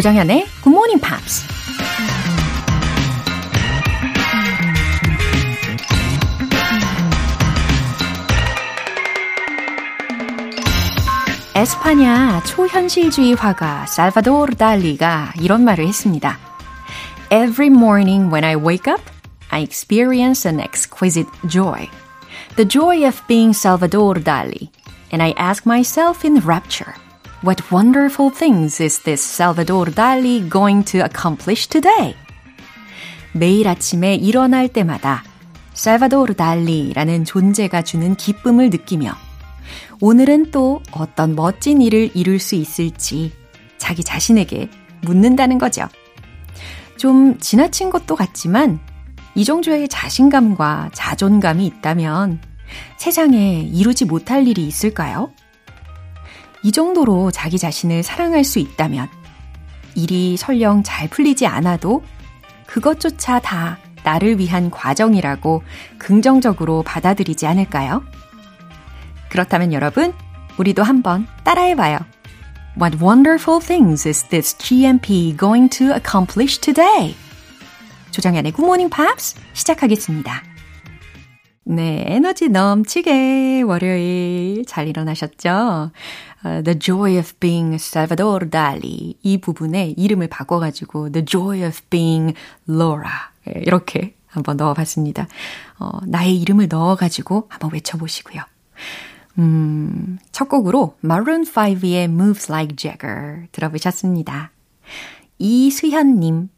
조정현의 Good Morning Pops. 에스파냐 초현실주의 화가 살바도르 달리가 이런 말을 했습니다. Every morning when I wake up, I experience an exquisite joy. The joy of being Salvador Dali. And I ask myself in rapture, What wonderful things is this Salvador Dali going to accomplish today? 매일 아침에 일어날 때마다 살바도르 달리라는 존재가 주는 기쁨을 느끼며 오늘은 또 어떤 멋진 일을 이룰 수 있을지 자기 자신에게 묻는다는 거죠. 좀 지나친 것도 같지만 이 정도의 자신감과 자존감이 있다면 세상에 이루지 못할 일이 있을까요? 이 정도로 자기 자신을 사랑할 수 있다면 일이 설령 잘 풀리지 않아도 그것조차 다 나를 위한 과정이라고 긍정적으로 받아들이지 않을까요? 그렇다면 여러분, 우리도 한번 따라해봐요. What wonderful things is this GMP going to accomplish today? 조정연의 Morning Pops 시작하겠습니다. 네, 에너지 넘치게 월요일 잘 일어나셨죠? Uh, the Joy of Being Salvador Dali 이 부분에 이름을 바꿔가지고 The Joy of Being Laura 이렇게 한번 넣어봤습니다. 어, 나의 이름을 넣어가지고 한번 외쳐보시고요. 음, 첫 곡으로 Maroon 5의 Moves Like Jagger 들어보셨습니다. 이수현님,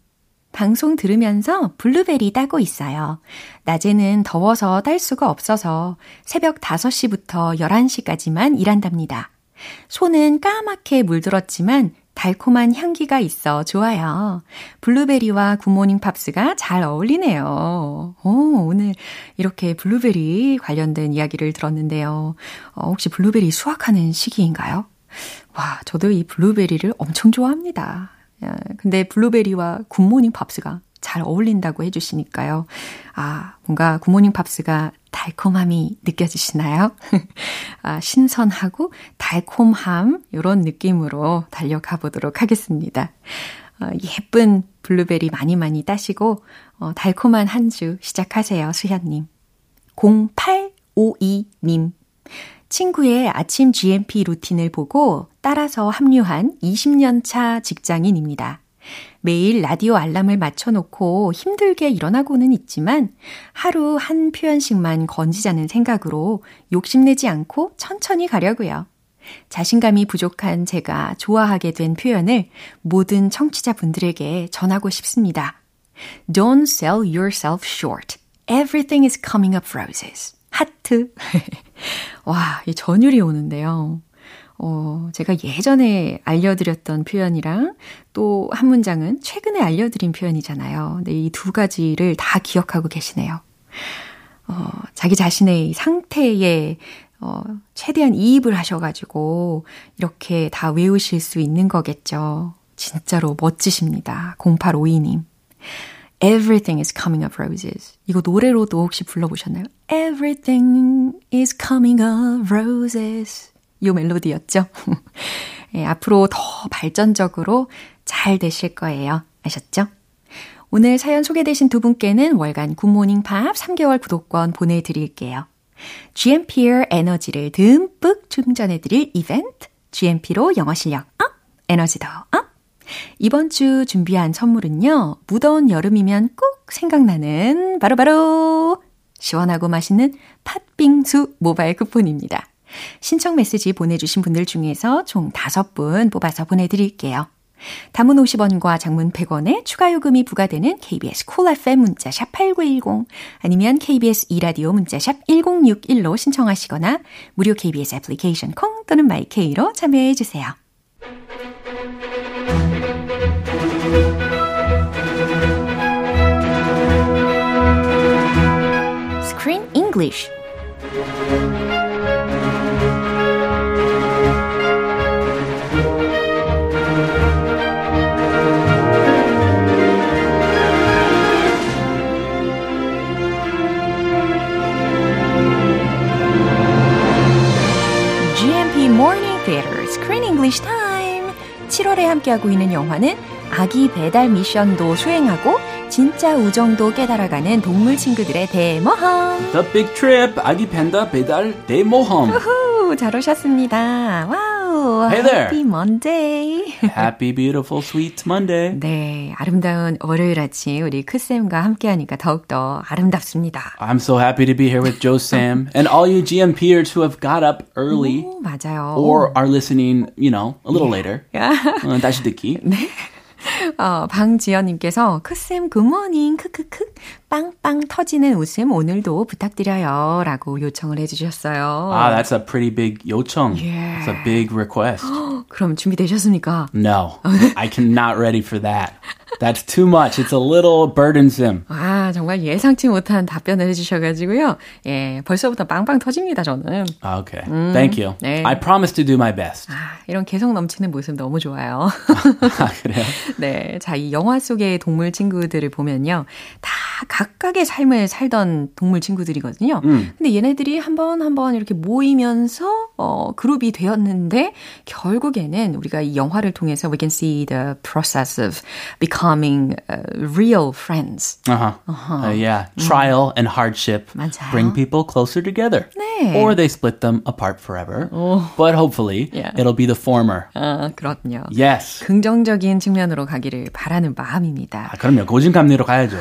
방송 들으면서 블루베리 따고 있어요. 낮에는 더워서 딸 수가 없어서 새벽 5시부터 11시까지만 일한답니다. 손은 까맣게 물들었지만 달콤한 향기가 있어 좋아요. 블루베리와 굿모닝 팝스가 잘 어울리네요. 오, 오늘 이렇게 블루베리 관련된 이야기를 들었는데요. 어, 혹시 블루베리 수확하는 시기인가요? 와, 저도 이 블루베리를 엄청 좋아합니다. 근데 블루베리와 굿모닝 팝스가 잘 어울린다고 해주시니까요. 아, 뭔가 굿모닝 팝스가 달콤함이 느껴지시나요? 아, 신선하고 달콤함, 이런 느낌으로 달려가 보도록 하겠습니다. 어, 예쁜 블루베리 많이 많이 따시고, 어, 달콤한 한 주 시작하세요, 수현님. 0852님. 친구의 아침 GMP 루틴을 보고 따라서 합류한 20년 차 직장인입니다. 매일 라디오 알람을 맞춰놓고 힘들게 일어나고는 있지만 하루 한 표현씩만 건지자는 생각으로 욕심내지 않고 천천히 가려고요. 자신감이 부족한 제가 좋아하게 된 표현을 모든 청취자분들에게 전하고 싶습니다. Don't sell yourself short. Everything is coming up roses. 하트. 와, 이 전율이 오는데요. 어, 제가 예전에 알려드렸던 표현이랑 또 한 문장은 최근에 알려드린 표현이잖아요. 근데 이 두 가지를 다 기억하고 계시네요. 어, 자기 자신의 상태에 어, 최대한 이입을 하셔가지고 이렇게 다 외우실 수 있는 거겠죠. 진짜로 멋지십니다. 0852님. Everything is coming up roses. 이거 노래로도 혹시 불러보셨나요? Everything is coming up roses. 이 멜로디였죠. 예, 앞으로 더 발전적으로 잘 되실 거예요. 아셨죠? 오늘 사연 소개되신 두 분께는 월간 굿모닝 팝스 3개월 구독권 보내드릴게요. GMP의 에너지를 듬뿍 충전해드릴 이벤트. GMP로 영어 실력 up, 에너지도 up. 이번 주 준비한 선물은요, 무더운 여름이면 꼭 생각나는 바로바로 바로 시원하고 맛있는 팥빙수 모바일 쿠폰입니다. 신청 메시지 보내주신 분들 중에서 총 5분 뽑아서 보내드릴게요. 단문 50원과 장문 100원에 추가 요금이 부과되는 KBS cool FM 문자 샵 8910 아니면 KBS 이라디오 문자 샵 1061로 신청하시거나 무료 KBS 애플리케이션 콩 또는 마이케이로 참여해 주세요. Screen English 7월에 함께하고 있는 영화는 아기 배달 미션도 수행하고 진짜 우정도 깨달아가는 동물 친구들의 대모험. The Big Trip 아기 팬더 배달 대모험. 우후, 잘 오셨습니다. 와 우. Hey there. Happy Monday. Happy beautiful sweet Monday. 네, 아름다운 월요일 아침 우리 크쌤과 함께하니까 더욱더 아름답습니다. I'm so happy to be here with Joe Sam and all you GMPers who have got up early 오, 맞아요. or are listening, you know, a little later. 어, 다시 듣기. 어, 방지연님께서 크쌤 굿모닝 크크크 빵빵 터지는 웃음 오늘도 부탁드려요 라고 요청을 해주셨어요. Ah, that's a pretty big 요청. Yeah. It's a big request. 그럼 준비되셨습니까? No, I cannot ready for that. That's too much. It's a little burdensome. 아, 정말 예상치 못한 답변을 해주셔가지고요. 예, 벌써부터 빵빵 터집니다, 저는. Okay, thank you. 네. I promise to do my best. 아, 이런 개성 넘치는 모습 너무 좋아요. 아, 그래요? 네. 자, 이 영화 속의 동물 친구들을 보면요. 다 각 각의 삶을 살던 동물 친구들이거든요. 근데 얘네들이 한번 한번 이렇게 모이면서, 어, 그룹이 되었는데, 결국에는 우리가 이 영화를 통해서 we can see the process of becoming uh, real friends. Uh-huh. Uh, yeah. Trial and hardship 맞아요. bring people closer together. 네. Or they split them apart forever. But hopefully, Yeah. it'll be the former. 아, 그렇군요. Yes. 긍정적인 측면으로 가기를 바라는 마음입니다. 아, 그럼요. 고진감리로 가야죠.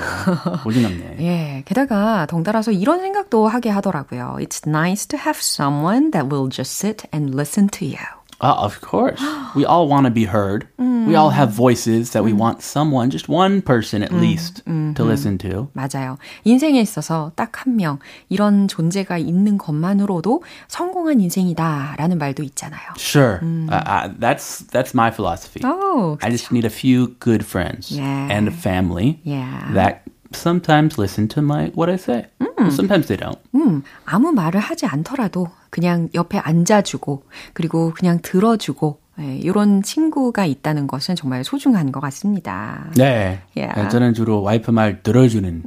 고진감리. 예, 게다가 덩달아서 이런 생각도 하게 하더라고요. It's nice to have someone that will just sit and listen to you. Uh, of course. We all want to be heard. We all have voices that we want someone, just one person at least, to listen to. 맞아요. 인생에 있어서 딱 한 명, 이런 존재가 있는 것만으로도 성공한 인생이다라는 말도 있잖아요. Sure. Uh, uh, that's that's my philosophy. 오, I just need a few good friends Yeah. and a family Yeah. that sometimes listen to my what I say. Sometimes they don't. 음, 아무 말을 하지 않더라도 그냥 옆에 앉아주고, 그리고 그냥 들어주고, 예, 이런 친구가 있다는 것은 정말 소중한 것 같습니다. 네. Yeah. 저는 주로 와이프 말 들어주는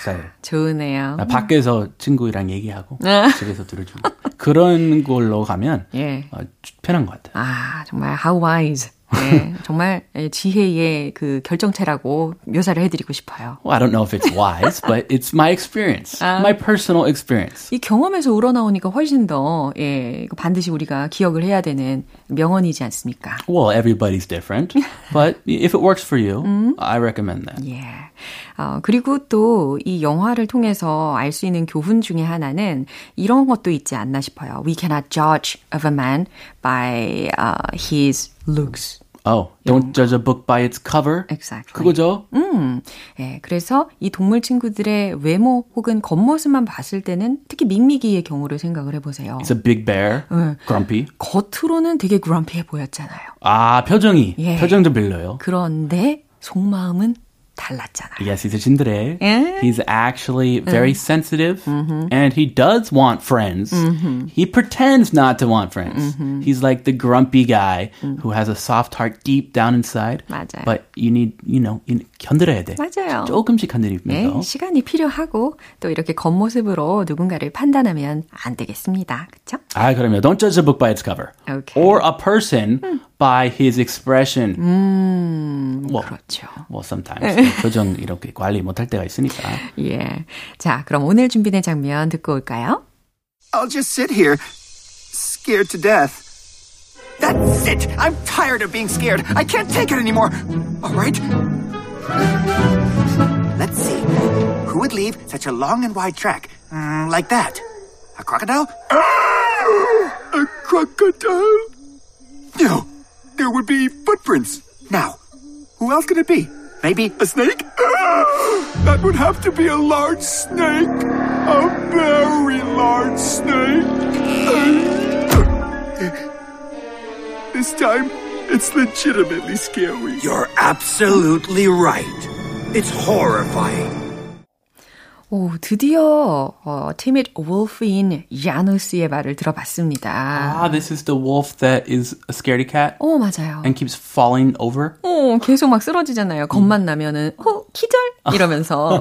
스타일. 좋으네요. 아, 밖에서 친구랑 얘기하고 집에서 들어주고 그런 걸로 가면 예. 어, 편한 것 같아요. 아, 정말 how wise. 네, 정말 예, 지혜의 그 결정체라고 묘사를 해드리고 싶어요. Well, I don't know if it's wise, but it's my experience, my personal experience. 이 경험에서 우러나오니까 훨씬 더, 예, 반드시 우리가 기억을 해야 되는 명언이지 않습니까? Well, everybody's different, but if it works for you, I recommend that. 예. 어, 그리고 또 이 영화를 통해서 알 수 있는 교훈 중에 하나는 이런 것도 있지 않나 싶어요. We cannot judge of a man by uh, his looks. Oh, don't judge a book by its cover. Exactly. 그거죠? 음, 예, 그래서 이 동물 친구들의 외모 혹은 겉모습만 봤을 때는 특히 밍밍이의 경우를 생각을 해보세요. It's a big bear, 네. grumpy. 겉으로는 되게 grumpy해 보였잖아요. 아, 표정이. 예. 표정 좀 별로요. 그런데 속마음은 달랐잖아요. Yes, he's a tsundere. 예? He's actually very sensitive and he does want friends. He pretends not to want friends. He's like the grumpy guy who has a soft heart deep down inside. 맞아요. But you need, you know, you- 견뎌야 돼. 맞아요. 조금씩 네, 건드리면서. 시간이 필요하고 또 이렇게 겉모습으로 누군가를 판단하면 안 되겠습니다. 그쵸? 아, 그러면 don't judge a book by its cover. Okay. Or a person by his expression. 음, 뭐. 그렇죠. Well, sometimes 표정 이렇게 관리 못할 때가 있으니까. 예. 자, 그럼 오늘 준비된 장면 듣고 올까요? I'll just sit here, scared to death. That's it! I'm tired of being scared. I can't take it anymore. All right? Let's see. Who would leave such a long and wide track? Mm, like that. A crocodile? A crocodile? No. There would be footprints. Now, who else could it be? Maybe a snake? That would have to be a large snake. A very large snake. This time, it's legitimately scary. You're absolutely right. It's horrifying. 오, 드디어 어, 티밋 wolf인 야누스의 말을 들어봤습니다. Ah, this is the wolf that is a scaredy cat 오, 맞아요. and keeps falling over. 어, 계속 막 쓰러지잖아요. 겁만 나면은, 어, 기절! 이러면서.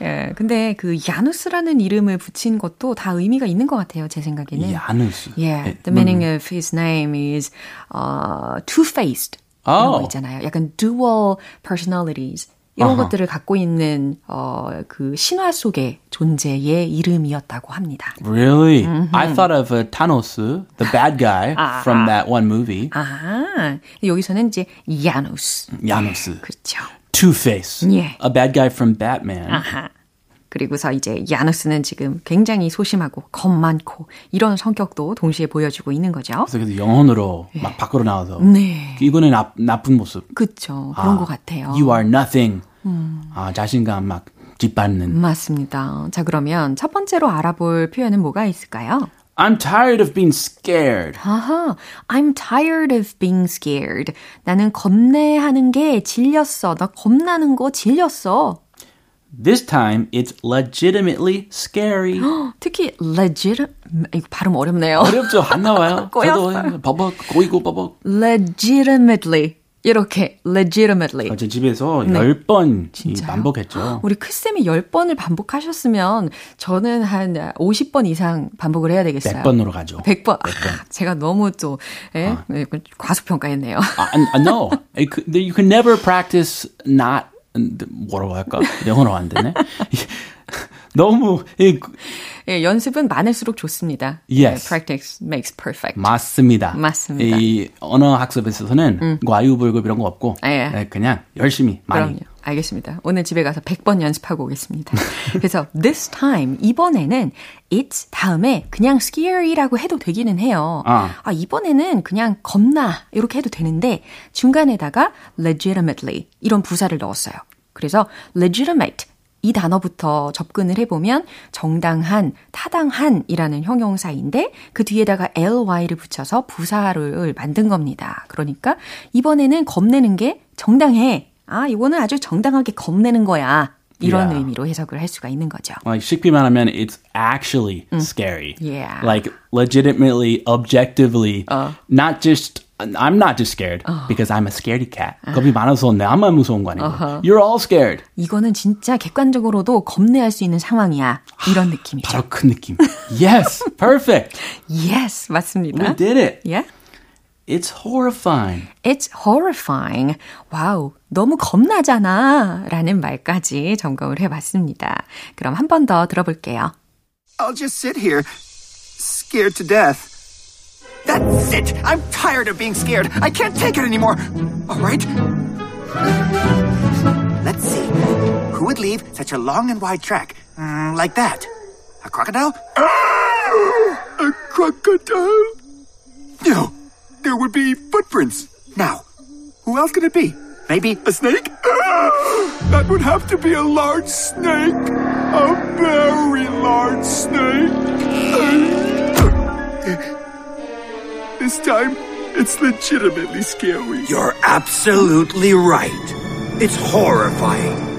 예, 근데 그 야누스라는 이름을 붙인 것도 다 의미가 있는 것 같아요, 제 생각에는. 야누스. Yeah, 예, the meaning of his name is uh, two-faced. 이런 Oh. 거 있잖아요. 약간 dual personalities. 이런 아하. 것들을 갖고 있는 어, 그 신화 속의 존재의 이름이었다고 합니다. Really? I thought of uh, Thanos, the bad guy from that one movie. 아, 여기서는 이제 야누스. Janus. 그렇죠. Two-Face. 예. A bad guy from Batman. 아하. 그리고서 이제 야누스는 지금 굉장히 소심하고 겁 많고 이런 성격도 동시에 보여주고 있는 거죠. 그래서 그 영혼으로 막 밖으로 나와서 네. 이거는 나, 나쁜 모습. 그쵸. 그런 것 같아요. You are nothing. 아, 자신감 막 짓밟는. 맞습니다. 자, 그러면 첫 번째로 알아볼 표현은 뭐가 있을까요? I'm tired of being scared. 아하, I'm tired of being scared. 나는 겁내하는 게 질렸어. 나 겁나는 거 질렸어. This time it's legitimately scary. 특히 legit, 이거 발음 어렵네요. 어렵죠? 안 나와요. 저도 버벅 고이고 버벅. legitimately. 이렇게 legitimately. 제 집에서 열 10번 진짜요? 반복했죠. 우리 크쌤이 10번을 반복하셨으면 저는 한 50번 이상 반복을 해야 되겠어요. 100번으로 가죠. 100번. 아, 제가 너무 또 예? 네, 과소평가했네요. 아, 아, no. You can never practice not 뭐라고 할까? 영어로 안 되네. 너무 이, 예, 연습은 많을수록 좋습니다. Yes. 예, practice makes perfect. 맞습니다. 맞습니다. 이 언어 학습에 있어서는 과유불급 이런 거 없고 아, 예. 네, 그냥 열심히 많이. 그럼요. 알겠습니다. 오늘 집에 가서 100번 연습하고 오겠습니다. 그래서 this time 이번에는 it's 다음에 그냥 scary라고 해도 되기는 해요. 아. 이번에는 그냥 겁나 이렇게 해도 되는데 중간에다가 legitimately 이런 부사를 넣었어요. 그래서 legitimate 이 단어부터 접근을 해보면 정당한, 타당한이라는 형용사인데 그 뒤에다가 ly를 붙여서 부사를 만든 겁니다. 그러니까 이번에는 겁내는 게 정당해. 아, 이거는 아주 정당하게 겁내는 거야. 이런 Yeah. 의미로 해석을 할 수가 있는 거죠. Like 쉽게 말하면 it's actually scary. Yeah. Like legitimately, objectively, not just I'm not just scared because I'm a scaredy cat. 겁이 많아서 나만 무서운 거 아니고. You're all scared. 이거는 진짜 객관적으로도 겁내할 수 있는 상황이야. 이런 느낌이죠. 바로 그 느낌. Yes, perfect. Yes, 맞습니다. We did it. Yeah. It's horrifying. It's horrifying. 와우, 너무 겁나잖아. 라는 말까지 점검을 해봤습니다. 그럼 한 번 더 들어볼게요. I'll just sit here, scared to death. That's it! I'm tired of being scared. I can't take it anymore. All right? Let's see. Who would leave such a long and wide track mm, like that? A crocodile? a crocodile? No, there would be footprints. Now, who else could it be? Maybe a snake? that would have to be a large snake. A very large snake. this time, it's legitimately scary. You're absolutely right. It's horrifying.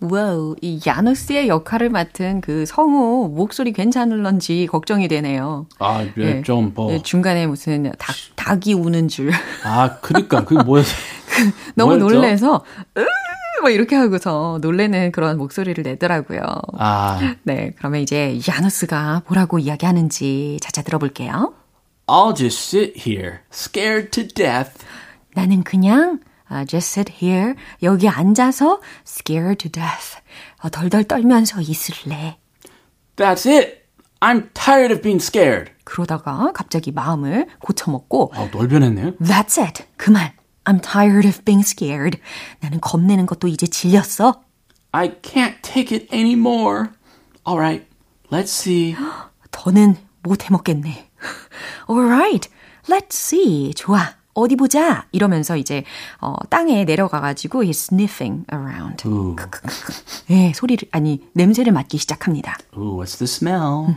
wow, 이 야누스의 역할을 맡은 그 성우 목소리 괜찮을런지 걱정이 되네요. 아, 예, 좀 뭐. 예, 중간에 무슨 닭, 닭이 우는 줄. 아, 그러니까 그게 뭐였어? 너무 뭐였죠? 놀래서, 으, 뭐 이렇게 하고서 놀래는 그런 목소리를 내더라고요. 아, 네, 그러면 이제 야누스가 뭐라고 이야기하는지 자자 들어볼게요. I'll just sit here, scared to death. 나는 그냥 uh, just sit here 여기 앉아서 scared to death 어, 덜덜 떨면서 있을래. That's it. I'm tired of being scared. 그러다가 갑자기 마음을 고쳐먹고 아, 놀변했네요. That's it. 그만. I'm tired of being scared. 나는 겁내는 것도 이제 질렸어. I can't take it anymore. All right, let's see. 더는 못 해먹겠네. Alright, let's see. 좋아. 어디 보자. 이러면서 이제 어, 땅에 내려가가지고 he's sniffing around. 예, 소리를 아니 냄새를 맡기 시작합니다. ooh, what's the smell?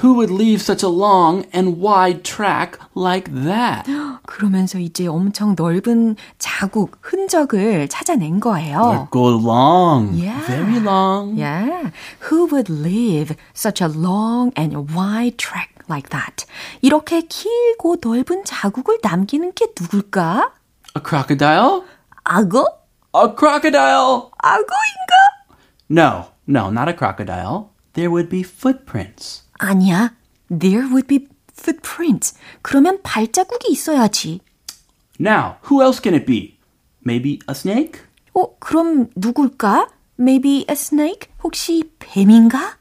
Who would leave such a long and wide track like that? 그러면서 이제 엄청 넓은 자국, 흔적을 찾아낸 거예요. Go long, Yeah. very long. Yeah. Who would leave such a long and wide track like that? 이렇게 길고 넓은 자국을 남기는 게 누굴까? A crocodile? 악어? A crocodile? 악어인가? No, no, not a crocodile. There would be footprints. 아니야. There would be footprints. 그러면 발자국이 있어야지. Now, who else can it be? Maybe a snake? 어, 그럼 누굴까? Maybe a snake? 혹시 뱀인가?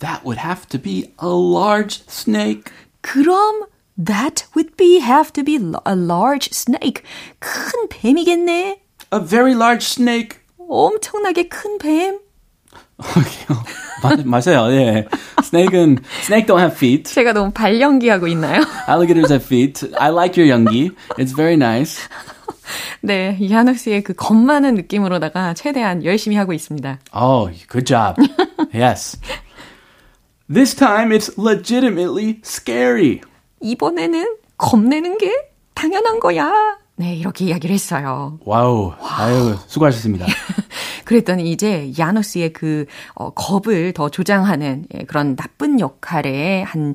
That would have to be a large snake. 그럼 that would be have to be a large snake. 큰 뱀이겠네. A very large snake. 엄청나게 큰 뱀. 맞, 맞아요. 예. Snake은 snake don't have feet. 제가 너무 발연기하고 있나요? Alligators have feet. I like your 연기. It's very nice. 네, 이한우 씨의 그 겁 많은 느낌으로다가 최대한 열심히 하고 있습니다. Oh, good job. yes. This time it's legitimately scary. 이번에는 겁내는 게 당연한 거야. 네, 이렇게 이야기를 했어요. wow. 아유, 수고하셨습니다. 그랬더니 이제 야노스의 그 어, 겁을 더 조장하는 예, 그런 나쁜 역할의 한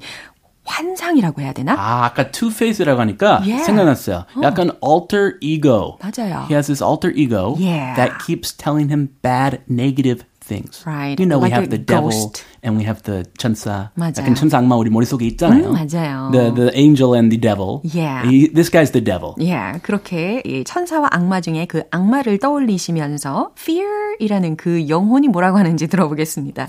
환상이라고 해야 되나? 아, 아까 two-face라고 하니까 Yeah. 생각났어요. 약간 alter ego. 맞아요. He has this alter ego Yeah. that keeps telling him bad, negative things. Right. You know, we Like have a the devil ghost. and we have the 천사. 맞아요. 약간 천사 악마 우리 머릿속에 있잖아요. 음, 맞아요. The, the angel and the devil. Yeah. He, this guy's the devil. 예, 그렇게 이 천사와 악마 중에 그 악마를 떠올리시면서 fear이라는 그 영혼이 뭐라고 하는지 들어보겠습니다.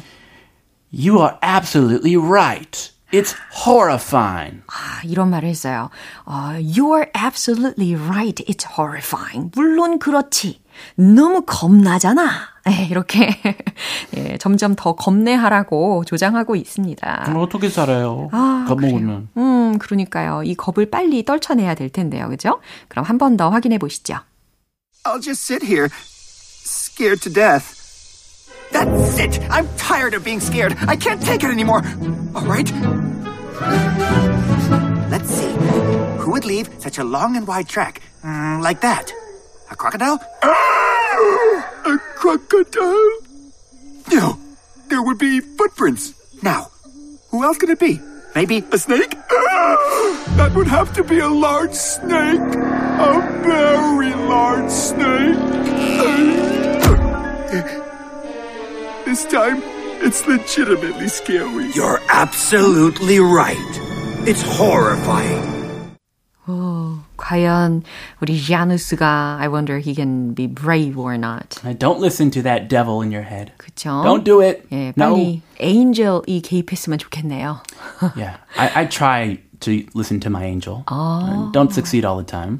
You are absolutely right. It's horrifying. 아, 이런 말을 했어요. 어, You're absolutely right. It's horrifying. 물론 그렇지. 너무 겁나잖아. 예, 이렇게 예, 점점 더 겁내하라고 조장하고 있습니다. 그럼 어떻게 살아요? 아, 겁먹으면. 음, 그러니까요. 이 겁을 빨리 떨쳐내야 될 텐데요. 그죠? 그럼 한 번 더 확인해 보시죠. I'll just sit here, scared to death. That's it! I'm tired of being scared. I can't take it anymore. All right? Let's see. Who would leave such a long and wide track mm, like that? A crocodile? a crocodile? No, there would be footprints. Now, who else could it be? Maybe a snake? that would have to be a large snake. A very large snake. this time, it's legitimately scary. You're absolutely right. It's horrifying. 오, 과연 우리 야누스가 I wonder he can be brave or not. Don't listen to that devil in your head. 그쵸? Don't do it. 예, no. 빨리 에인젤이 개입했으면 좋겠네요. Yeah. I, I try to listen to my angel. I don't succeed all the time.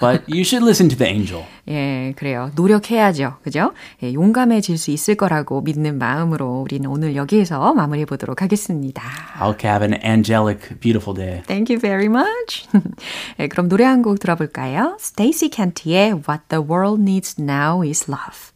But you should listen to the angel. 예, 그래요. 노력해야죠. 그죠? 예, 용감해질 수 있을 거라고 믿는 마음으로 우리는 오늘 여기에서 마무리해 보도록 하겠습니다. Okay, have an angelic, beautiful day. Thank you very much. 예, 그럼 노래 한 곡 들어볼까요? Stacey Kent의 What the World Needs Now is Love.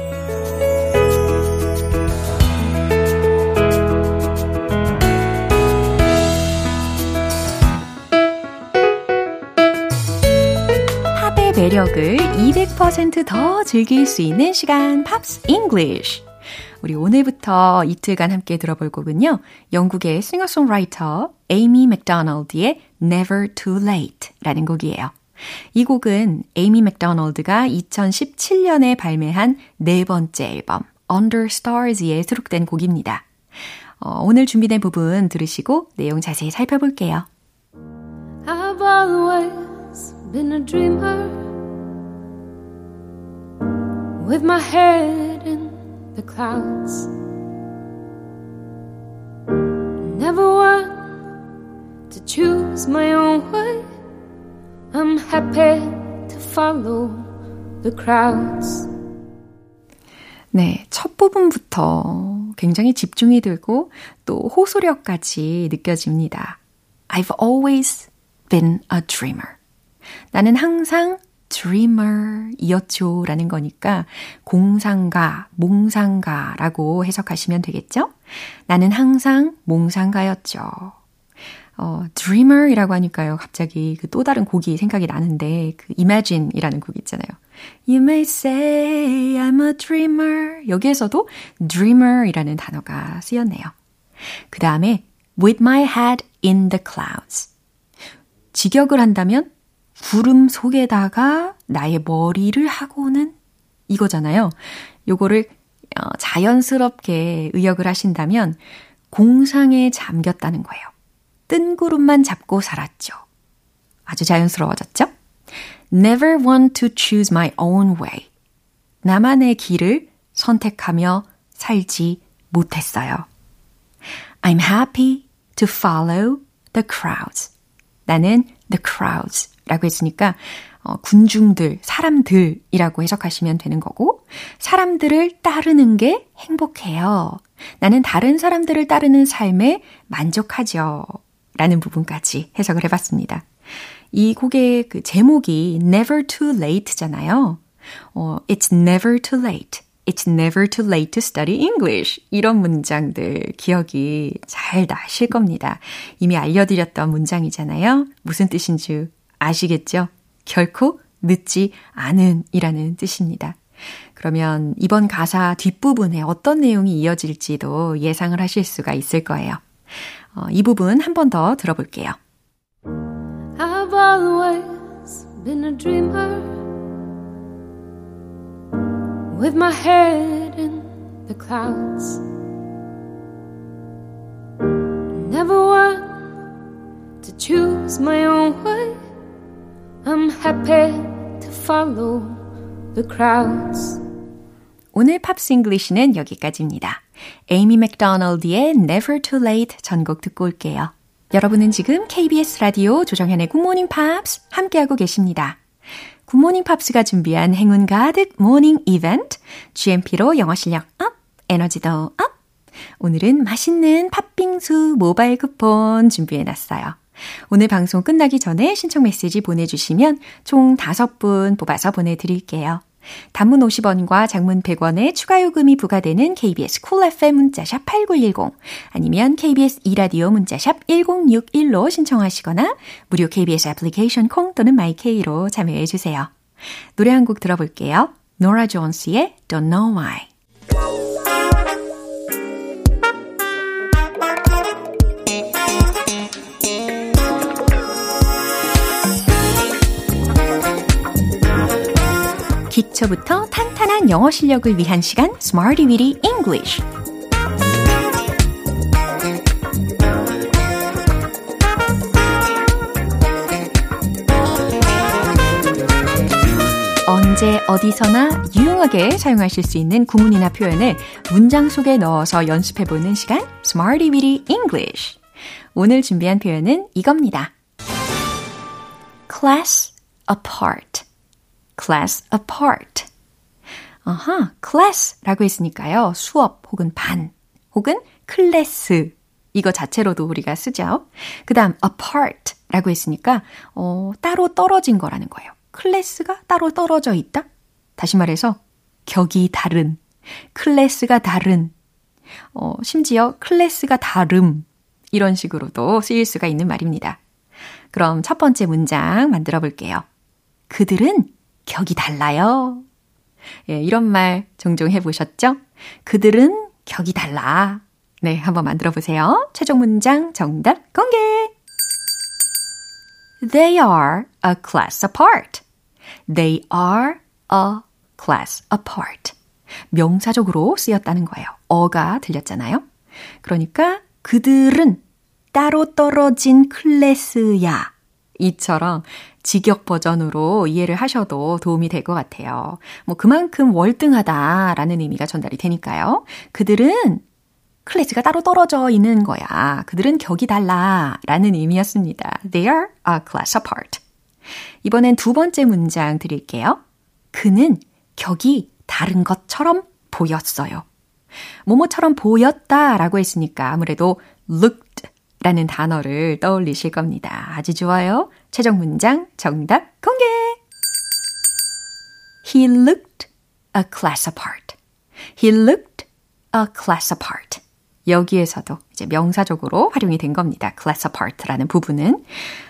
매력을 200%더 즐길 수 있는 시간, Pops English. 우리 오늘부터 이틀간 함께 들어볼 곡은요. 영국의 싱어송라이터 에이미 맥도널드의 Never Too Late 라는 곡이에요. 이 곡은 에이미 맥도널드가 2017년에 발매한 네 번째 앨범 Under Stars에 수록된 곡입니다. 어, 오늘 준비된 부분 들으시고 내용 자세히 살펴볼게요. I've always been a dreamer with my head in the clouds. Never one to choose my own way. I'm happy to follow the crowds. 네, 첫 부분부터 굉장히 집중이 되고 또 호소력까지 느껴집니다. I've always been a dreamer. 나는 항상 dreamer이었죠. 라는 거니까 공상가, 몽상가라고 해석하시면 되겠죠? 나는 항상 몽상가였죠. 어, dreamer이라고 하니까요. 갑자기 그 또 다른 곡이 생각이 나는데 그 imagine이라는 곡 있잖아요. You may say I'm a dreamer. 여기에서도 dreamer이라는 단어가 쓰였네요. 그 다음에 with my head in the clouds. 직역을 한다면 구름 속에다가 나의 머리를 하고는 이거잖아요. 요거를 어, 자연스럽게 의역을 하신다면 공상에 잠겼다는 거예요. 뜬구름만 잡고 살았죠. 아주 자연스러워졌죠? Never want to choose my own way. 나만의 길을 선택하며 살지 못했어요. I'm happy to follow the crowds. 나는 the crowds 라고 했으니까 어, 군중들, 사람들이라고 해석하시면 되는 거고 사람들을 따르는 게 행복해요. 나는 다른 사람들을 따르는 삶에 만족하죠. 라는 부분까지 해석을 해봤습니다. 이 곡의 그 제목이 Never Too Late잖아요. 어, It's never too late. It's never too late to study English. 이런 문장들 기억이 잘 나실 겁니다. 이미 알려드렸던 문장이잖아요. 무슨 뜻인지 아시겠죠? 결코 늦지 않은 이라는 뜻입니다. 그러면 이번 가사 뒷부분에 어떤 내용이 이어질지도 예상을 하실 수가 있을 거예요. 어, 이 부분 한 번 더 들어볼게요. I've always been a dreamer with my head in the clouds. Never one to choose my own way. 오늘 Pops English는 여기까지입니다. 에이미 맥도널드의 Never Too Late 전곡 듣고 올게요. 여러분은 지금 KBS 라디오 조정현의 Good Morning Pops 함께하고 계십니다. Good Morning Pops가 준비한 행운 가득 morning 이벤트 GMP로 영어 실력 up, 에너지도 up. 오늘은 맛있는 팥빙수 모바일 쿠폰 준비해놨어요. 오늘 방송 끝나기 전에 신청 메시지 보내주시면 총 5분 뽑아서 보내드릴게요. 단문 50원과 장문 100원의 추가 요금이 부과되는 KBS cool FM 문자샵 8910 아니면 KBS 이라디오 문자샵 1061로 신청하시거나 무료 KBS 애플리케이션 콩 또는 my K로 참여해 주세요. 노래 한 곡 들어볼게요. 노라 존스의 Don't Know Why 기초부터 탄탄한 영어 실력을 위한 시간 Smarty Weedy English. 언제 어디서나 유용하게 사용하실 수 있는 구문이나 표현을 문장 속에 넣어서 연습해보는 시간 Smarty Weedy English. 오늘 준비한 표현은 이겁니다. class apart class apart. 아하, class라고 했으니까요. 수업 혹은 반 혹은 클래스 이거 자체로도 우리가 쓰죠. 그 다음 apart라고 했으니까 어, 따로 떨어진 거라는 거예요. 클래스가 따로 떨어져 있다? 다시 말해서 격이 다른, 클래스가 다른, 어, 심지어 클래스가 다름 이런 식으로도 쓰일 수가 있는 말입니다. 그럼 첫 번째 문장 만들어 볼게요. 그들은 격이 달라요. 예, 이런 말 종종 해보셨죠? 그들은 격이 달라. 네, 한번 만들어 보세요. 최종 문장 정답 공개! They are a class apart. They are a class apart. 명사적으로 쓰였다는 거예요. 어가 들렸잖아요. 그러니까 그들은 따로 떨어진 클래스야. 이처럼 직역 버전으로 이해를 하셔도 도움이 될 것 같아요. 뭐 그만큼 월등하다라는 의미가 전달이 되니까요. 그들은 클래스가 따로 떨어져 있는 거야. 그들은 격이 달라 라는 의미였습니다. They are a class apart. 이번엔 두 번째 문장 드릴게요. 그는 격이 다른 것처럼 보였어요. 뭐뭐처럼 보였다 라고 했으니까 아무래도 looked 라는 단어를 떠올리실 겁니다. 아주 좋아요. 최종 문장 정답 공개! He looked a class apart. He looked a class apart. 여기에서도 이제 명사적으로 활용이 된 겁니다. class apart라는 부분은.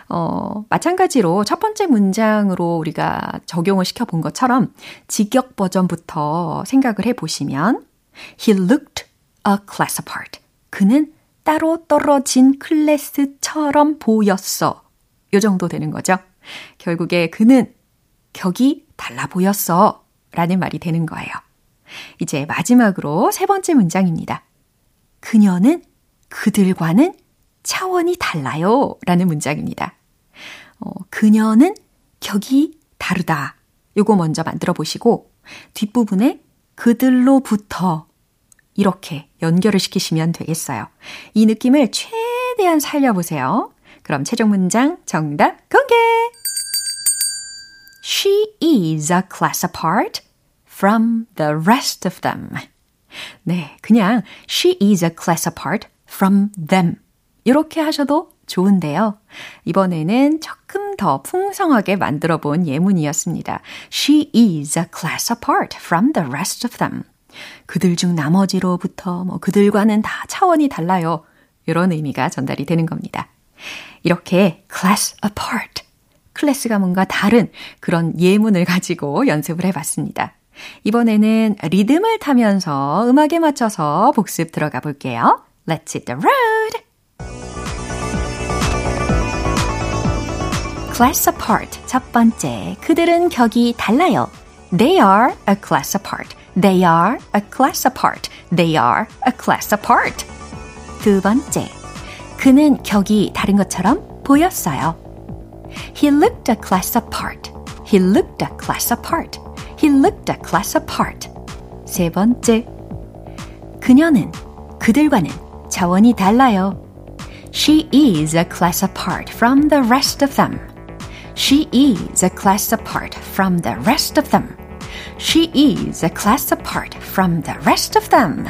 어, 마찬가지로 첫 번째 문장으로 우리가 적용을 시켜 본 것처럼 직역 버전부터 생각을 해 보시면 He looked a class apart. 그는 따로 떨어진 클래스처럼 보였어. 요 정도 되는 거죠. 결국에 그는 격이 달라 보였어. 라는 말이 되는 거예요. 이제 마지막으로 세 번째 문장입니다. 그녀는 그들과는 차원이 달라요. 라는 문장입니다. 어, 그녀는 격이 다르다. 요거 먼저 만들어 보시고 뒷부분에 그들로부터 이렇게 연결을 시키시면 되겠어요. 이 느낌을 최대한 살려보세요. 그럼 최종 문장 정답 공개! She is a class apart from the rest of them. 네, 그냥 she is a class apart from them. 이렇게 하셔도 좋은데요. 이번에는 조금 더 풍성하게 만들어 본 예문이었습니다. She is a class apart from the rest of them. 그들 중 나머지로부터 뭐 그들과는 다 차원이 달라요. 이런 의미가 전달이 되는 겁니다. 이렇게 class apart, 클래스가 뭔가 다른 그런 예문을 가지고 연습을 해봤습니다. 이번에는 리듬을 타면서 음악에 맞춰서 복습 들어가 볼게요. Let's hit the road! class apart 첫 번째 그들은 격이 달라요. They are a class apart. They are a class apart. They are a class apart. 두 번째 그는 격이 다른 것처럼 보였어요. He looked a class apart. He looked a class apart. He looked a class apart. 세 번째. 그녀는 그들과는 차원이 달라요. She is a class apart from the rest of them. She is a class apart from the rest of them. She is a class apart from the rest of them.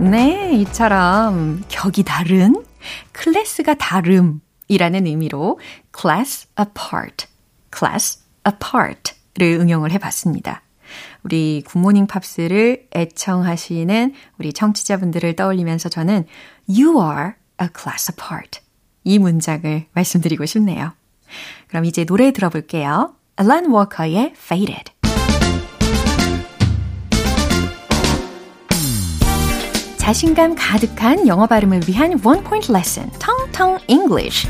네, 이처럼 격이 다른, 클래스가 다름이라는 의미로 class apart, class apart를 응용을 해봤습니다. 우리 굿모닝 팝스를 애청하시는 우리 청취자분들을 떠올리면서 저는 You are a class apart. 이 문장을 말씀드리고 싶네요. 그럼 이제 노래 들어볼게요. Alan Walker의 Faded. 자신감 가득한 영어 발음을 위한 Point Lesson, Tong Tong English.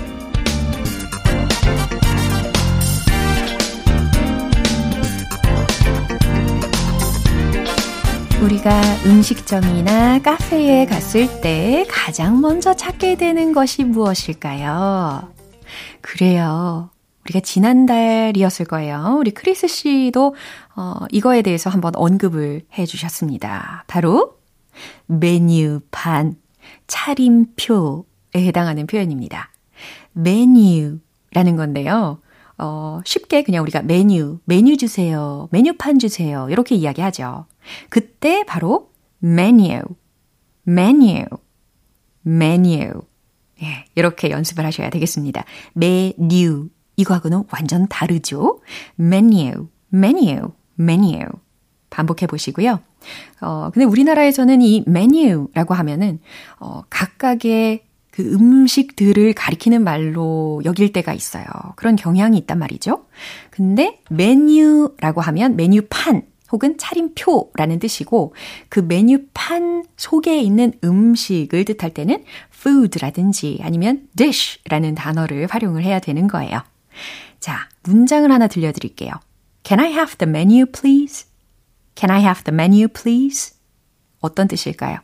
우리가 음식점이나 카페에 갔을 때 가장 먼저 찾게 되는 것이 무엇일까요? 그래요. 우리가 지난달이었을 거예요. 우리 크리스 씨도 어, 이거에 대해서 한번 언급을 해 주셨습니다. 바로 메뉴판, 차림표에 해당하는 표현입니다. 메뉴라는 건데요. 어, 쉽게 그냥 우리가 메뉴, 메뉴 주세요, 메뉴판 주세요, 이렇게 이야기하죠. 그때 바로 menu, menu, menu. 예, 이렇게 연습을 하셔야 되겠습니다. 메뉴, 이거하고는 완전 다르죠? menu, menu, menu. 반복해 보시고요. 어, 근데 우리나라에서는 이 메뉴라고 하면은, 어, 각각의 그 음식들을 가리키는 말로 여길 때가 있어요. 그런 경향이 있단 말이죠. 근데 메뉴라고 하면 메뉴판 혹은 차림표라는 뜻이고 그 메뉴판 속에 있는 음식을 뜻할 때는 food라든지 아니면 dish라는 단어를 활용을 해야 되는 거예요. 자, 문장을 하나 들려드릴게요. Can I have the menu, please? Can I have the menu, please? 어떤 뜻일까요?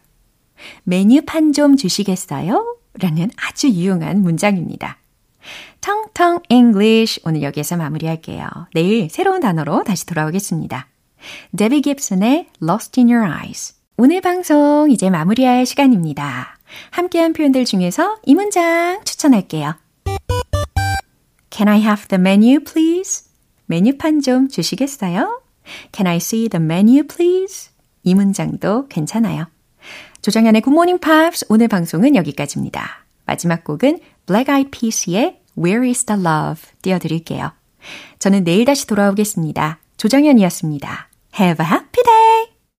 메뉴판 좀 주시겠어요? 라는 아주 유용한 문장입니다. 텅텅 English 오늘 여기에서 마무리할게요. 내일 새로운 단어로 다시 돌아오겠습니다. 데비 깁슨의 Lost in Your Eyes. 오늘 방송 이제 마무리할 시간입니다. 함께한 표현들 중에서 이 문장 추천할게요. Can I have the menu, please? 메뉴판 좀 주시겠어요? Can I see the menu, please? 이 문장도 괜찮아요. 조정현의 Good Morning Pops 오늘 방송은 여기까지입니다. 마지막 곡은 Black Eyed Peas의 Where is the Love 띄워드릴게요. 저는 내일 다시 돌아오겠습니다. 조정현이었습니다. Have a happy day!